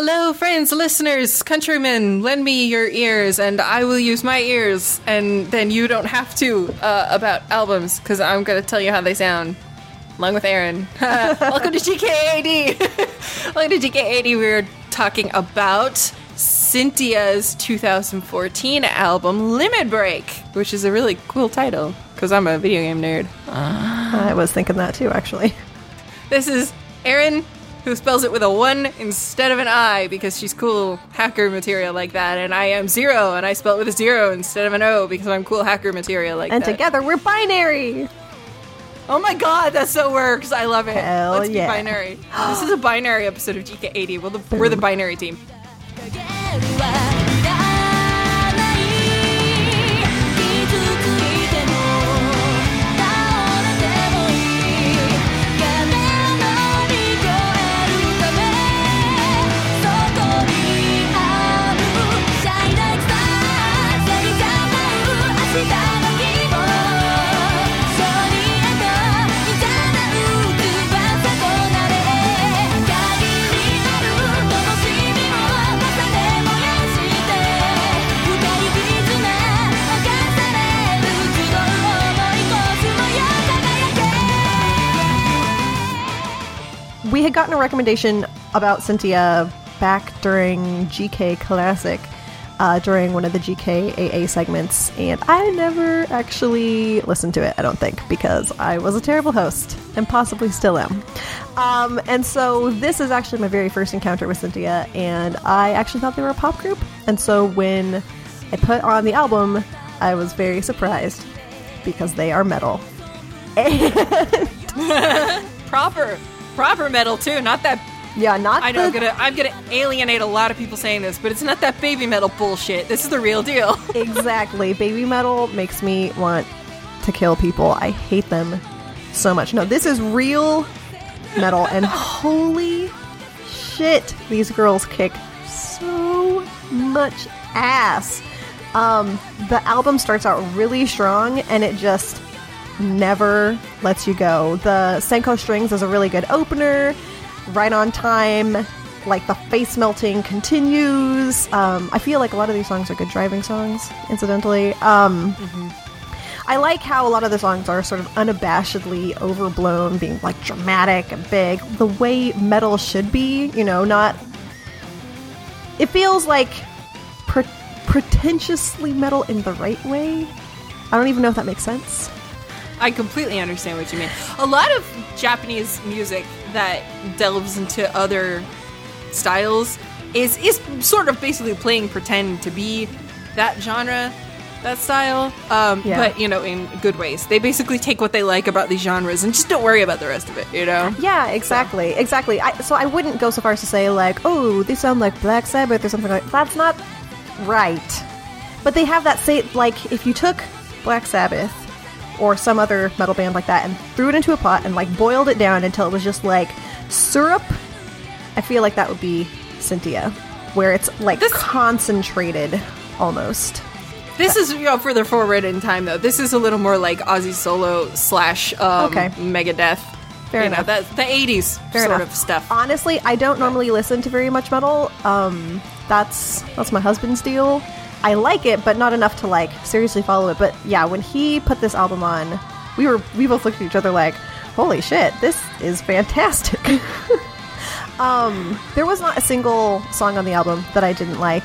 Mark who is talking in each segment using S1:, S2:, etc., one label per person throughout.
S1: Hello, friends, listeners, countrymen, lend me your ears and I will use my ears, and then you don't have to uh, about albums because I'm going to tell you how they sound. Along with Erin. Welcome to GKAD. Welcome to GKAD. We're talking about Cyntia's 2014 album, Limit Break, which is a really cool title because I'm a video game nerd.
S2: I was thinking that too, actually.
S1: This is Erin, who spells it with a 1 instead of an I because she's cool hacker material like that. And I am Zero, and I spell it with a 0 instead of an O because I'm cool hacker material like
S2: And
S1: that.
S2: And together we're binary.
S1: Oh my god, that so works. I love it.
S2: Hell
S1: Let's
S2: yeah.
S1: be binary. this is a binary episode of GKAD. We're the, we're the binary team.
S2: Had gotten a recommendation about Cyntia back during GK Classic, uh, during one of the GK AA segments, and I never actually listened to it, I don't think, because I was a terrible host, and possibly still am. Um, and so this is actually my very first encounter with Cyntia, and I actually thought they were a pop group. And so when I put on the album, I was very surprised because they are metal.
S1: And Proper, proper metal too. Not that.
S2: Yeah, not
S1: I know I'm gonna I'm gonna alienate a lot of people saying this, but it's not that baby metal bullshit. This is the real deal.
S2: exactly. Baby metal makes me want to kill people. I hate them so much. No, this is real metal, and holy shit, these girls kick so much ass. Um, the album starts out really strong, and it just never lets you go. The Senko Strings is a really good opener, right on time. Like the face melting continues. Um, I feel like a lot of these songs are good driving songs, incidentally. Um, I like how a lot of the songs are sort of unabashedly overblown, being like dramatic and big, the way metal should be, you know, not. It feels like pre- pretentiously metal in the right way. I don't even know if that makes sense.
S1: I completely understand what you mean. A lot of Japanese music that delves into other styles is is sort of basically playing pretend to be that genre, that style. Um,
S2: Yeah.
S1: But you know, in good ways. They basically take what they like about these genres and just don't worry about the rest of it. You know.
S2: Yeah, exactly, exactly. I, so I wouldn't go so far as to say like, oh, they sound like Black Sabbath or something like. That's not right. But they have that say like if you took Black Sabbath or some other metal band like that and threw it into a pot and like boiled it down until it was just like syrup, I feel like that would be Cyntia, where it's like
S1: This-
S2: concentrated almost.
S1: This is you know further forward in time though. This is a little more like Ozzy Solo slash um,
S2: Okay.
S1: Megadeth.
S2: Fair
S1: you
S2: enough.
S1: know, that the '80s
S2: Fair
S1: sort
S2: enough.
S1: of stuff.
S2: Honestly, I don't normally listen to very much metal. Um, that's that's my husband's deal. I like it, but not enough to like seriously follow it. But yeah, when he put this album on, we were we both looked at each other like, "Holy shit, this is fantastic." um, there was not a single song on the album that I didn't like.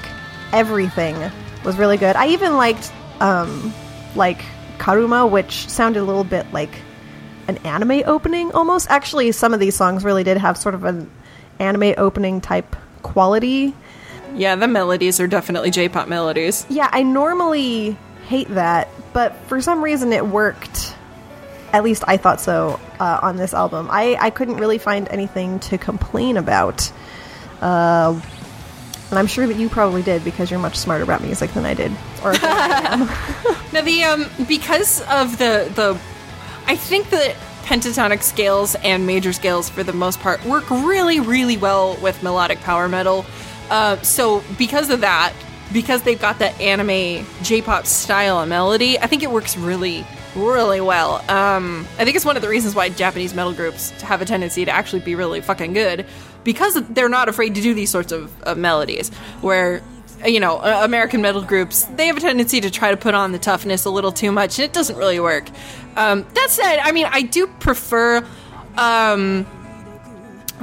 S2: Everything was really good. I even liked um, like Karuma, which sounded a little bit like an anime opening almost. Actually, some of these songs really did have sort of an anime opening type quality.
S1: Yeah, the melodies are definitely J-pop melodies.
S2: Yeah, I normally hate that, but for some reason it worked. At least I thought so uh, on this album. I, I couldn't really find anything to complain about. Uh, and I'm sure that you probably did because you're much smarter about music than I did. Or
S1: Now the um because of the the I think that pentatonic scales and major scales for the most part work really really well with melodic power metal. Uh, so because of that, because they've got that anime J-pop style and melody, I think it works really really well. Um, I think it's one of the reasons why Japanese metal groups have a tendency to actually be really fucking good. because they're not afraid to do these sorts of, of melodies where you know american metal groups they have a tendency to try to put on the toughness a little too much and it doesn't really work um, that said i mean i do prefer um,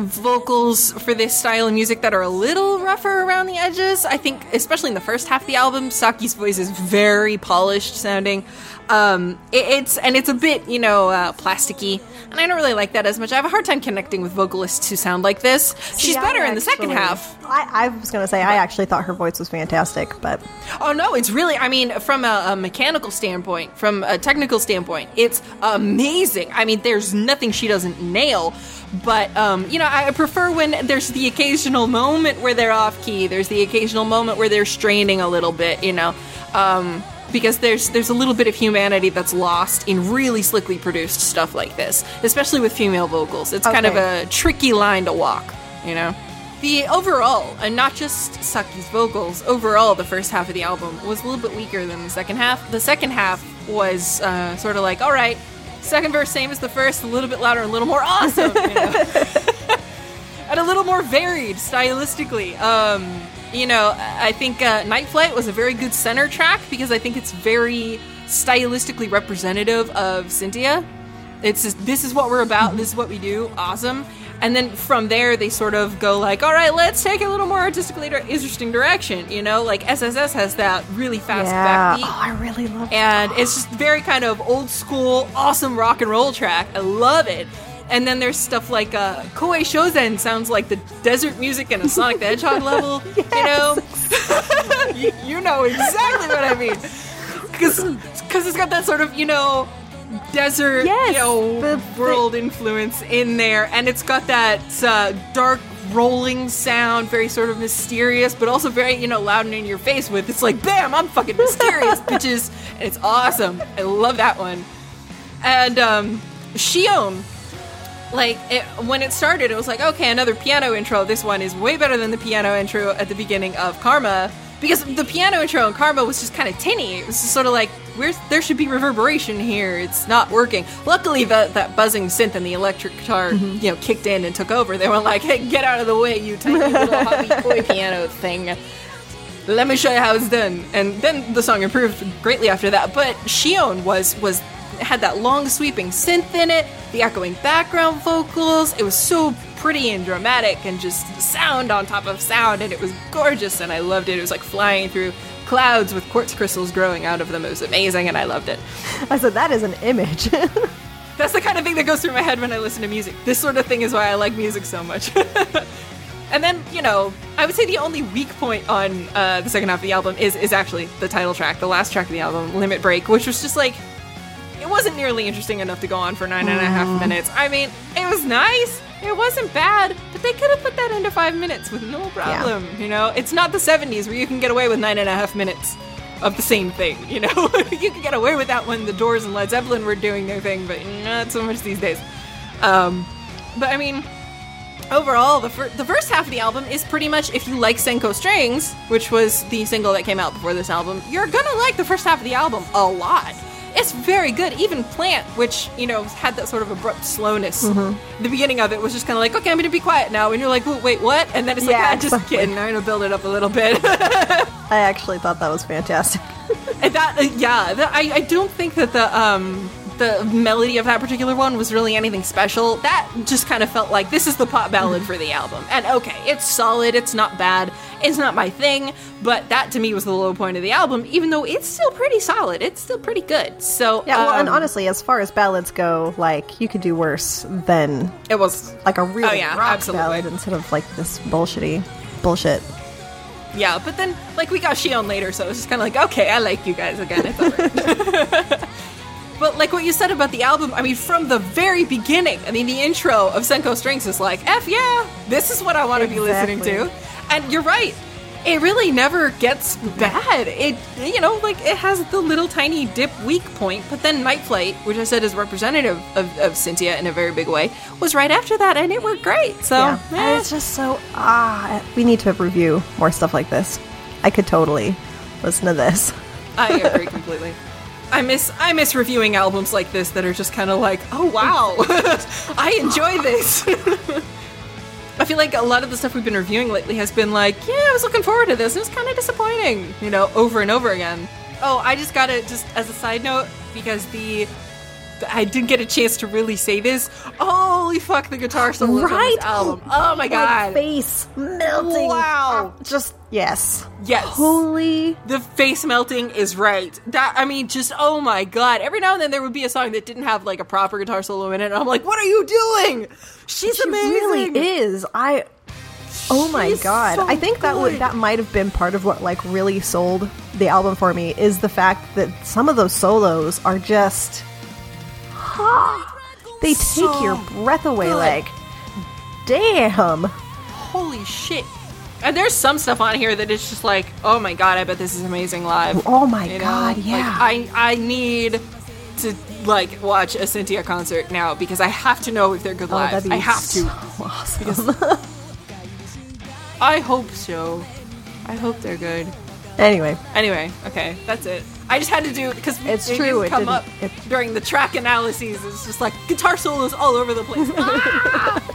S1: vocals for this style of music that are a little rougher around the edges. I think, especially in the first half of the album, Saki's voice is very polished sounding. Um, it- it's and it's a bit, you know, uh, plasticky, and I don't really like that as much. I have a hard time connecting with vocalists who sound like this. She's
S2: Yeah,
S1: better
S2: I
S1: in the second half.
S2: I, I was going to say, I actually thought her voice was fantastic, but
S1: Oh no, it's really. I mean, from a, a mechanical standpoint, from a technical standpoint, it's amazing. I mean, there's nothing she doesn't nail. But um, you know, I prefer when there's the occasional moment where they're off key. There's the occasional moment where they're straining a little bit. You know. Um, because there's there's a little bit of humanity that's lost in really slickly produced stuff like this, especially with female vocals. It's kind of a tricky line to walk, you know. The overall, and not just Saki's vocals, overall, the first half of the album was a little bit weaker than the second half. The second half was uh, sort of like, all right, second verse same as the first, a little bit louder, a little more awesome, you know? and a little more varied stylistically. Um, you know, I think uh, Night Flight was a very good center track because I think it's very stylistically representative of Cyntia. It's just, this is what we're about. This is what we do. Awesome. And then from there, they sort of go like, all right, let's take a little more artistically interesting direction. You know, like SSS has that really fast
S2: yeah.
S1: backbeat
S2: Oh, I really love
S1: and it's just very kind of old school, awesome rock and roll track. I love it. And then there's stuff like uh, Koei Shozen sounds like the desert music in a Sonic the Hedgehog level. You know, you, you know exactly what I mean. Because it's got that sort of you know desert
S2: Yes,
S1: you know
S2: the-
S1: world influence in there, and it's got that uh, dark rolling sound, very sort of mysterious, but also very you know loud and in your face. With it's like bam, I'm fucking mysterious, bitches, and it's awesome. I love that one. And um, Shion, like it, when it started, it was like okay, another piano intro. This one is way better than the piano intro at the beginning of Karma because the piano intro in Karma was just kind of tinny. It was just sort of like where's there should be reverberation here. It's not working. Luckily, that that buzzing synth and the electric guitar, mm-hmm. you know, kicked in and took over. They were like, hey, get out of the way, you tiny little hobby toy piano thing. Let me show you how it's done. And then the song improved greatly after that. But shion was was had that long sweeping synth in it the echoing background vocals. It was so pretty and dramatic and just sound on top of sound. And it was gorgeous and i loved it. It was like flying through clouds with quartz crystals growing out of them it was amazing and i loved it
S2: I said, that is an image.
S1: that's the kind of thing that goes through my head when I listen to music. This sort of thing is why I like music so much. and then, you know, I would say the only weak point on uh, the second half of the album is is actually the title track, the last track of the album, Limit Break, which was just like it wasn't nearly interesting enough to go on for nine and a half minutes. I mean, it was nice. It wasn't bad, but they could have put that into five minutes with no problem. You know, it's not the 70s where you can get away with nine and a half minutes of the same thing. You know, you can get away with that when the Doors and Led Zeppelin were doing their thing, but not so much these days. Um, but I mean, overall, the, fir- the first half of the album is pretty much if you like Senko Strings, which was the single that came out before this album, you're gonna like the first half of the album a lot. It's very good. Even Plant, which, you know, had that sort of abrupt slowness. The beginning of it was just kind of like, okay, I'm gonna be quiet now. And you're like, "Wait, wait, what? And then it's like,
S2: Yeah,
S1: ah, just
S2: exactly.
S1: kidding. I'm gonna build it up a little bit.
S2: I actually thought that was fantastic.
S1: And that, uh, yeah, that, I, I don't think that the um the melody of that particular one was really anything special. That just kind of felt like this is the pop ballad for the album. And okay, it's solid, it's not bad, it's not my thing, but that to me was the low point of the album. Even though it's still pretty solid, it's still pretty good. So
S2: Yeah, well, and
S1: um,
S2: honestly, as far as ballads go, like you could do worse than
S1: it was
S2: like a real
S1: Oh, yeah,
S2: rock
S1: absolutely.
S2: ballad instead of like this bullshitty bullshit.
S1: Yeah, but then like we got Shion later, so it was just kind of like, okay, I like you guys again. It's alright. but like what you said about the album, I mean, from the very beginning, I mean, the intro of Senko Strings is like, f yeah, this is what I want to be listening to, and you're right. It really never gets bad. It, you know, like it has the little tiny dip weak point, but then Night Flight, which I said is representative of, of Cyntia in a very big way, was right after that, and it worked great. So,
S2: yeah,
S1: eh.
S2: it's just so ah. We need to review more stuff like this. I could totally listen to this.
S1: I agree completely. I miss I miss reviewing albums like this that are just kind of like, oh wow, I enjoy this. I feel like a lot of the stuff we've been reviewing lately has been like, yeah, I was looking forward to this. It was kind of disappointing, you know, over and over again. Oh, I just got to just as a side note because the I didn't get a chance to really say this. Holy fuck, the guitar solo on
S2: Right?
S1: this album! Oh my
S2: My
S1: god!
S2: face melting.
S1: Wow.
S2: Ah, just yes.
S1: Yes.
S2: Holy.
S1: The face melting is right. That I mean, just oh my god! Every now and then there would be a song that didn't have like a proper guitar solo in it, and I'm like, what are you doing? She's
S2: She
S1: amazing.
S2: really is. I. Oh my
S1: She's
S2: god!
S1: so
S2: I think that would that might have been part of what like really sold the album for me is the fact that some of those solos are just. They take
S1: So
S2: your breath away.
S1: good.
S2: Like, damn.
S1: Holy shit! And there's some stuff on here that is just like, oh my god, I bet this is amazing live.
S2: Oh my
S1: You know?
S2: god!
S1: Like,
S2: Yeah.
S1: I I need to like watch a Cyntia concert now because I have to know if they're good
S2: Oh,
S1: live. I have to.
S2: so awesome.
S1: I hope so. I hope they're good.
S2: anyway,
S1: Anyway, okay, that's it. I just had to do because
S2: It's
S1: it
S2: true, it
S1: come up
S2: it-
S1: during the track analyses. It's just like guitar solos all over the place. Ah!「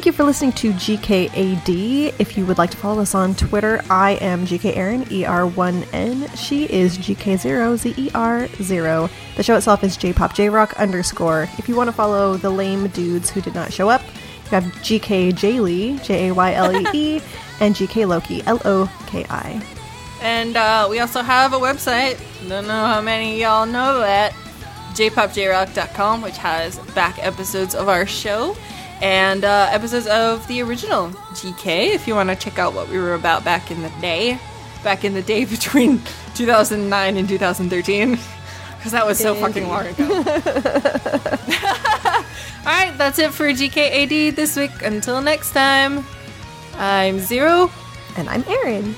S2: Thank you for listening to GKAD. If you would like to follow us on Twitter, I am GK Erin, ER1N. She is GK0, ZER0. The show itself is JPopJRock underscore. If you want to follow the lame dudes who did not show up, you have GK Jaylee, J A Y L E E, and GK Loki, L O K I.
S1: and uh, we also have a website. Don't know how many of y'all know that. jpopjrock.com, which has back episodes of our show and uh, episodes of the original GK. If you want to check out what we were about back in the day, back in the day between 2009 and 2013. Because that was so fucking long ago. All right, that's it for GKAD this week. Until next time, I'm Zero.
S2: And I'm Erin.